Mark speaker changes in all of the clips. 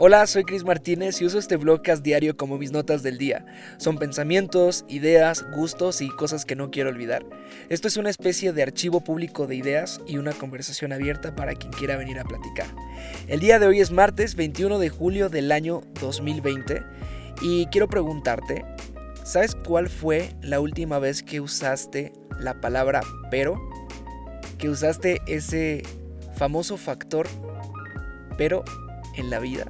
Speaker 1: Hola, soy Cris Martínez y uso este blogcast diario como mis notas del día. Son pensamientos, ideas, gustos y cosas que no quiero olvidar. Esto es una especie de archivo público de ideas y una conversación abierta para quien quiera venir a platicar. El día de hoy es martes 21 de julio del año 2020 y quiero preguntarte, ¿sabes cuál fue la última vez que usaste la palabra pero? Que usaste ese famoso factor pero en la vida.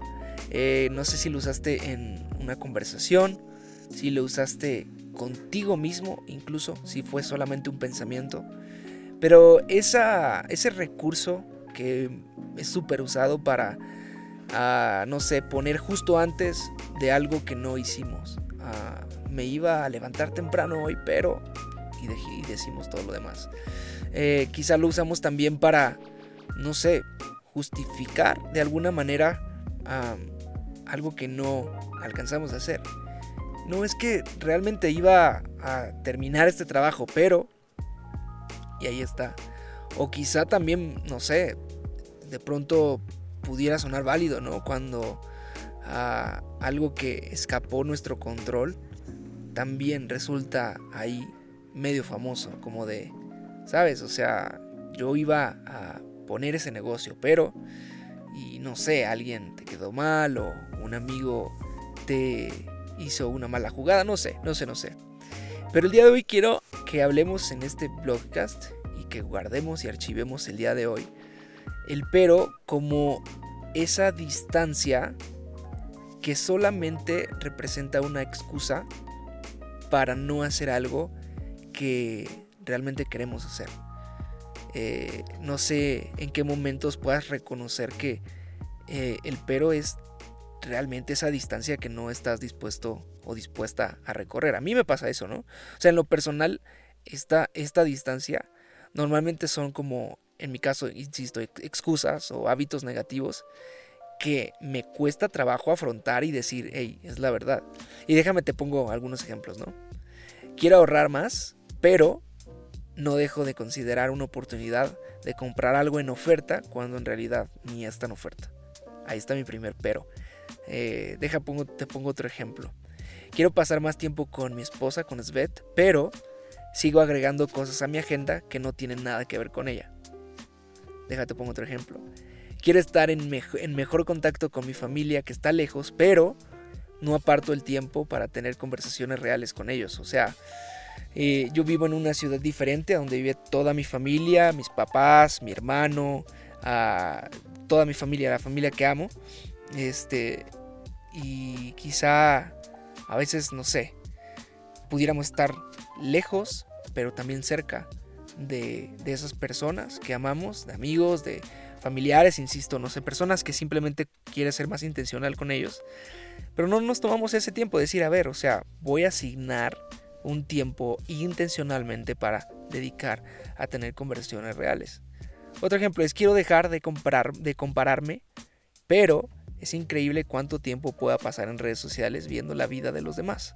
Speaker 1: Eh, no sé si lo usaste en una conversación, si lo usaste contigo mismo, incluso si fue solamente un pensamiento. Pero ese recurso que es súper usado para, ah, no sé, poner justo antes de algo que no hicimos. Ah, me iba a levantar temprano hoy, pero... Y, decimos todo lo demás. Eh, quizá lo usamos también para, no sé, justificar de alguna manera algo que no alcanzamos a hacer. No es que realmente iba a terminar este trabajo, pero... Y ahí está. O quizá también, no sé, de pronto pudiera sonar válido, ¿no? Cuando ah, algo que escapó nuestro control también resulta ahí medio famoso, como de, ¿sabes? O sea, yo iba a poner ese negocio, pero y no sé, alguien te quedó mal o un amigo te hizo una mala jugada, no sé, no sé, no sé. Pero el día de hoy quiero que hablemos en este blogcast y que guardemos y archivemos el día de hoy el pero como esa distancia que solamente representa una excusa para no hacer algo que realmente queremos hacer. Eh, no sé en qué momentos puedas reconocer que eh, el pero es realmente esa distancia que no estás dispuesto o dispuesta a recorrer. A mí me pasa eso, ¿no? O sea, en lo personal, esta, esta distancia normalmente son como, en mi caso, insisto, excusas o hábitos negativos que me cuesta trabajo afrontar y decir, hey, es la verdad. Y déjame te pongo algunos ejemplos, ¿no? Quiero ahorrar más, pero no dejo de considerar una oportunidad de comprar algo en oferta cuando en realidad ni está en oferta. Ahí está mi primer pero. Eh, deja, pongo, te pongo otro ejemplo. Quiero pasar más tiempo con mi esposa, con Svet, pero sigo agregando cosas a mi agenda que no tienen nada que ver con ella. Déjate pongo otro ejemplo. Quiero estar en, en mejor contacto con mi familia que está lejos, pero no aparto el tiempo para tener conversaciones reales con ellos. O sea, eh, yo vivo en una ciudad diferente donde vive toda mi familia, mis papás, mi hermano, toda mi familia, la familia que amo. Este, y quizá a veces, no sé, pudiéramos estar lejos, pero también cerca de, de esas personas que amamos, de amigos, de familiares, insisto, no sé, personas que simplemente quiere ser más intencional con ellos. Pero no nos tomamos ese tiempo de decir, a ver, o sea, voy a asignar un tiempo intencionalmente para dedicar a tener conversaciones reales. Otro ejemplo es quiero dejar de, comprar, de compararme, pero es increíble cuánto tiempo pueda pasar en redes sociales viendo la vida de los demás.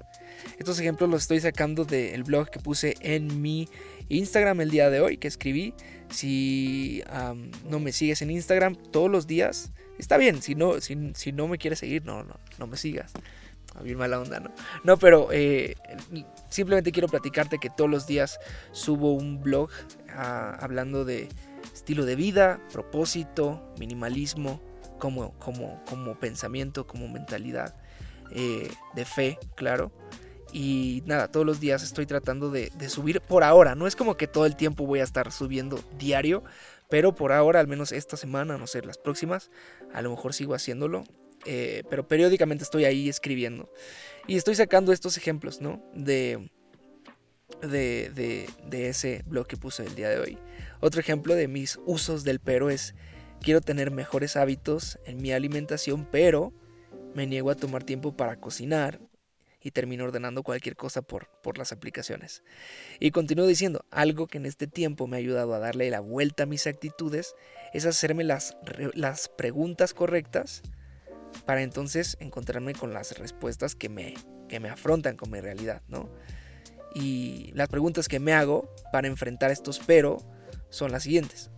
Speaker 1: Estos ejemplos los estoy sacando del blog que puse en mi Instagram el día de hoy, que escribí. Si no me sigues en Instagram todos los días, está bien. Si no, si, si no me quieres seguir, no, no, no me sigas. Bien mala onda, ¿no? No, pero eh, simplemente quiero platicarte que todos los días subo un blog ah, hablando de estilo de vida, propósito, minimalismo, como, como, como pensamiento, como mentalidad, eh, de fe, claro. Y nada, todos los días estoy tratando de, de, subir por ahora. No es como que todo el tiempo voy a estar subiendo diario, pero por ahora, al menos esta semana, no sé, las próximas, a lo mejor sigo haciéndolo. Eh, pero periódicamente estoy ahí escribiendo. Y estoy sacando estos ejemplos, ¿no? De, de, de, ese blog que puse el día de hoy. Otro ejemplo de mis usos del pero es, quiero tener mejores hábitos en mi alimentación, pero me niego a tomar tiempo para cocinar y termino ordenando cualquier cosa por, por las aplicaciones. Y continúo diciendo, algo que en este tiempo me ha ayudado a darle la vuelta a mis actitudes es hacerme las, las preguntas correctas para entonces encontrarme con las respuestas que me, que me afrontan con mi realidad, ¿no? Y las preguntas que me hago para enfrentar estos pero son las siguientes.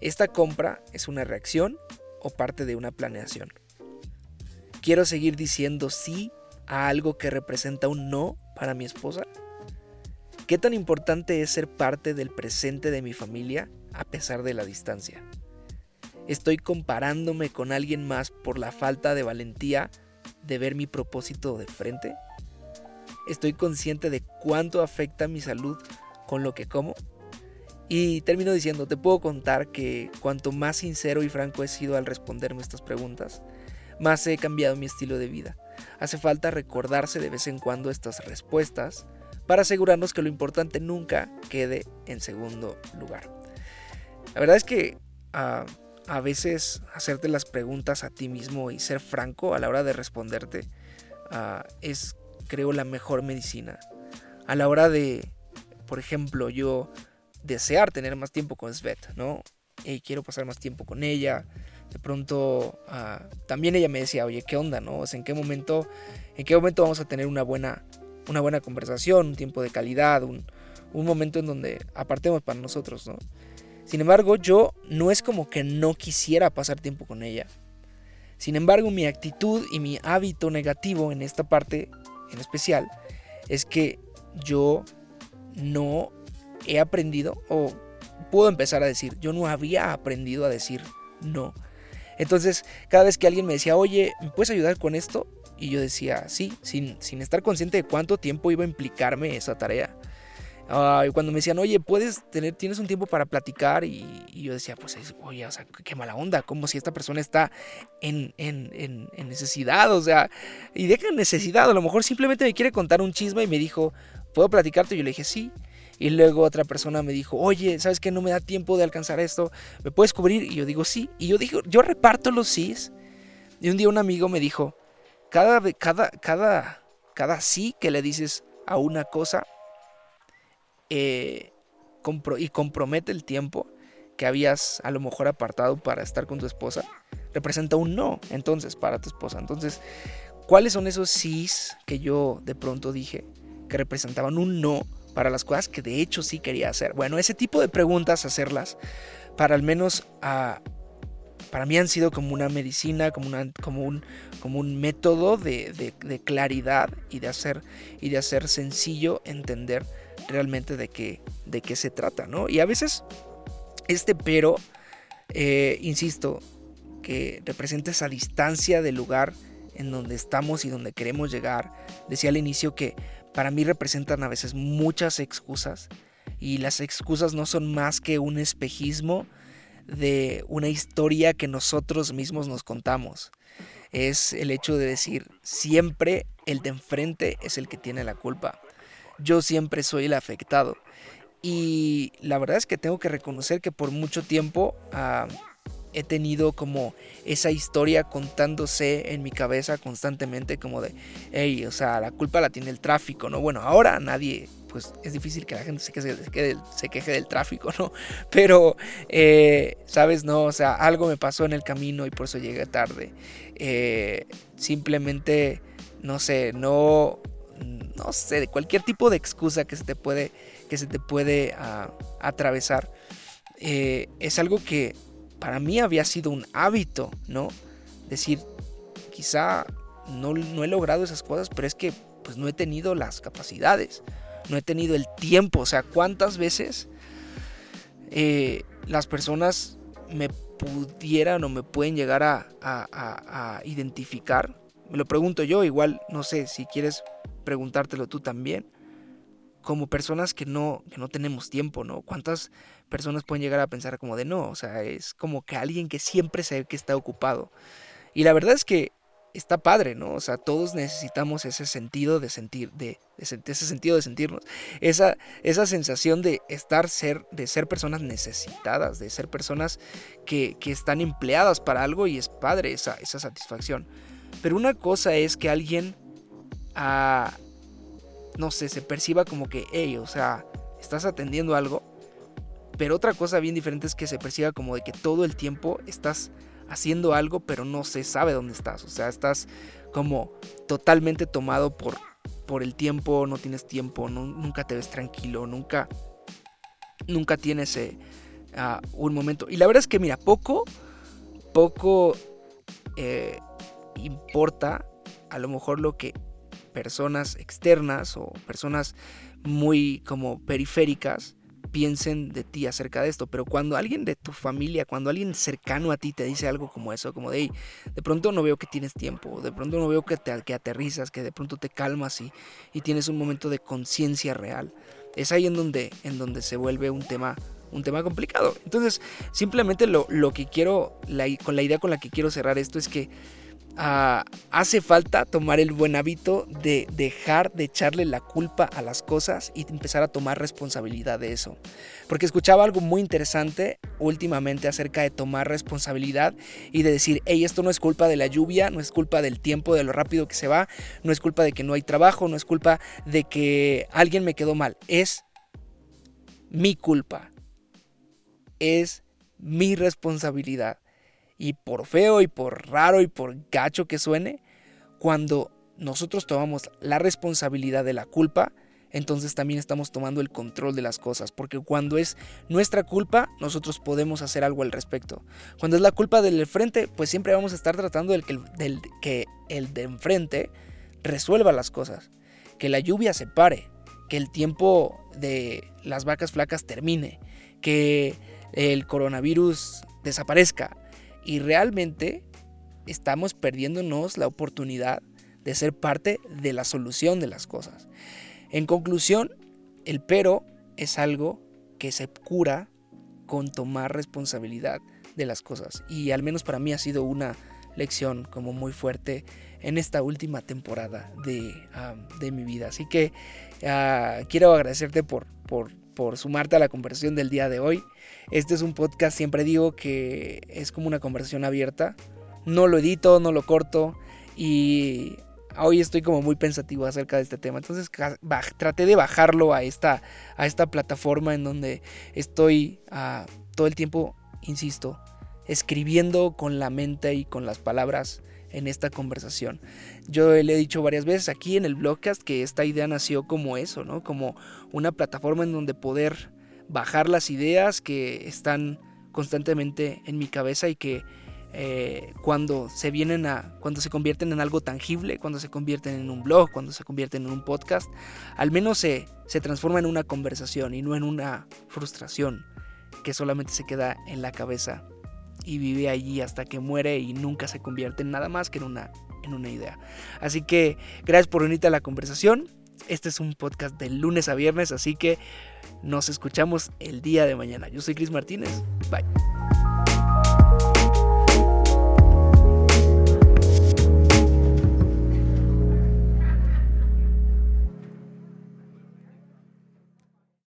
Speaker 1: ¿Esta compra es una reacción o parte de una planeación? quiero seguir diciendo sí a algo que representa un no para mi esposa. ¿Qué tan importante es ser parte del presente de mi familia a pesar de la distancia? ¿Estoy comparándome con alguien más por la falta de valentía de ver mi propósito de frente? ¿Estoy consciente de cuánto afecta mi salud con lo que como? Y termino diciendo, te puedo contar que cuanto más sincero y franco he sido al responderme estas preguntas, más he cambiado mi estilo de vida. Hace falta recordarse de vez en cuando estas respuestas para asegurarnos que lo importante nunca quede en segundo lugar. La verdad es que ah, a veces hacerte las preguntas a ti mismo y ser franco a la hora de responderte ah, es, creo, la mejor medicina. A la hora de, por ejemplo, yo desear tener más tiempo con Svet, ¿no? Y quiero pasar más tiempo con ella. De pronto, ah, también ella me decía, oye, ¿qué onda, no? ¿en qué momento, en qué momento vamos a tener una buena una buena conversación, un tiempo de calidad, un, momento en donde apartemos para nosotros, ¿no? Sin embargo, yo no es como que no quisiera pasar tiempo con ella. Sin embargo, mi actitud y mi hábito negativo en esta parte en especial es que yo no he aprendido o puedo empezar a decir, yo no había aprendido a decir no. Entonces, cada vez que alguien me decía, oye, ¿me puedes ayudar con esto? Y yo decía, sí, sin, sin estar consciente de cuánto tiempo iba a implicarme esa tarea. Y cuando me decían, oye, puedes tener, tienes un tiempo para platicar, y, yo decía, pues, oye, o sea, qué mala onda, como si esta persona está en, en, en, en, necesidad, o sea, y deja necesidad, a lo mejor simplemente me quiere contar un chisme y me dijo, ¿puedo platicarte? Y yo le dije, sí. Y luego otra persona me dijo, oye, ¿sabes que no me da tiempo de alcanzar esto? ¿Me puedes cubrir? Y yo digo, sí. Y yo digo, yo reparto los sís. Y un día un amigo me dijo, cada, cada, cada, cada sí que le dices a una cosa eh, y compromete el tiempo que habías a lo mejor apartado para estar con tu esposa, representa un no entonces para tu esposa. Entonces, ¿cuáles son esos sís que yo de pronto dije que representaban un no para las cosas que de hecho sí quería hacer? Bueno, ese tipo de preguntas, hacerlas para al menos a, para mí han sido como una medicina, como, una, como, un, como un método de, claridad y de, hacer, y de hacer sencillo entender realmente de qué, de qué se trata, ¿no? Y a veces este pero, eh, insisto, que representa esa distancia del lugar en donde estamos y donde queremos llegar. Decía al inicio que para mí representan a veces muchas excusas y las excusas no son más que un espejismo de una historia que nosotros mismos nos contamos. Es el hecho de decir, siempre el de enfrente es el que tiene la culpa. Yo siempre soy el afectado. Y la verdad es que tengo que reconocer que por mucho tiempo ah, he tenido como esa historia contándose en mi cabeza constantemente como de, hey, o sea, la culpa la tiene el tráfico, ¿no? Bueno, ahora nadie pues es difícil que la gente se queje, se queje del tráfico, ¿no? Pero, eh, ¿sabes? No, o sea, algo me pasó en el camino y por eso llegué tarde. Eh, simplemente, no sé, no, no sé, cualquier tipo de excusa que se te puede, que se te puede ah, atravesar, eh, es algo que para mí había sido un hábito, ¿no? Decir, quizá no, no he logrado esas cosas, pero es que pues no he tenido las capacidades no he tenido el tiempo. O sea, ¿cuántas veces eh, las personas me pudieran o me pueden llegar a, identificar? Me lo pregunto yo, igual no sé si quieres preguntártelo tú también. Como personas que no, que no tenemos tiempo, ¿no? ¿Cuántas personas pueden llegar a pensar como de no? O sea, es como que alguien que siempre sabe que está ocupado. Y la verdad es que está padre, ¿no? O sea, todos necesitamos ese sentido de sentir, de, ese sentido de sentirnos, esa, esa sensación de estar, ser, de ser personas necesitadas, de ser personas que, están empleadas para algo y es padre esa, esa satisfacción. Pero una cosa es que alguien, ah, no sé, se perciba como que, hey, o sea, estás atendiendo algo, pero otra cosa bien diferente es que se perciba como de que todo el tiempo estás haciendo algo, pero no se sabe dónde estás. O sea, estás como totalmente tomado por, por el tiempo, no tienes tiempo, nunca te ves tranquilo, nunca, nunca tienes eh, un momento. Y la verdad es que, mira, poco, poco eh, importa a lo mejor lo que personas externas o personas muy como periféricas piensen de ti acerca de esto, pero cuando alguien de tu familia, cuando alguien cercano a ti te dice algo como eso, como de, de pronto no veo que tienes tiempo, de pronto no veo que, te, que aterrizas, que de pronto te calmas y, y tienes un momento de conciencia real, es ahí en donde, en donde se vuelve un tema un tema complicado. Entonces, simplemente lo, lo que quiero, la, con la idea con la que quiero cerrar esto es que Hace falta tomar el buen hábito de dejar de echarle la culpa a las cosas y empezar a tomar responsabilidad de eso. Porque escuchaba algo muy interesante últimamente acerca de tomar responsabilidad y de decir, hey, esto no es culpa de la lluvia, no es culpa del tiempo, de lo rápido que se va, no es culpa de que no hay trabajo, no es culpa de que alguien me quedó mal, es mi culpa, es mi responsabilidad. Y por feo y por raro y por gacho que suene, cuando nosotros tomamos la responsabilidad de la culpa, entonces también estamos tomando el control de las cosas, porque cuando es nuestra culpa, nosotros podemos hacer algo al respecto. Cuando es la culpa del frente, pues siempre vamos a estar tratando del que, que el de enfrente resuelva las cosas, que la lluvia se pare, que el tiempo de las vacas flacas termine, que el coronavirus desaparezca, y realmente estamos perdiéndonos la oportunidad de ser parte de la solución de las cosas. En conclusión, el pero es algo que se cura con tomar responsabilidad de las cosas. Y al menos para mí ha sido una lección como muy fuerte en esta última temporada de, ah, mi vida. Así que ah, quiero agradecerte por, por por sumarte a la conversación del día de hoy. Este es un podcast, siempre digo que es como una conversación abierta. No lo edito, no lo corto y hoy estoy como muy pensativo acerca de este tema. Entonces traté de bajarlo a esta, a esta plataforma en donde estoy ah, todo el tiempo, insisto, escribiendo con la mente y con las palabras en esta conversación. Yo le he dicho varias veces aquí en el blogcast que esta idea nació como eso, ¿no? Como una plataforma en donde poder bajar las ideas que están constantemente en mi cabeza y que eh, cuando se vienen a, cuando se convierten en algo tangible, cuando se convierten en un blog, cuando se convierten en un podcast, al menos se, se transforma en una conversación y no en una frustración que solamente se queda en la cabeza y vive allí hasta que muere y nunca se convierte en nada más que en una, en una idea. Así que gracias por unirte a la conversación. Este es un podcast de lunes a viernes, así que nos escuchamos el día de mañana. Yo soy Chris Martínez. Bye.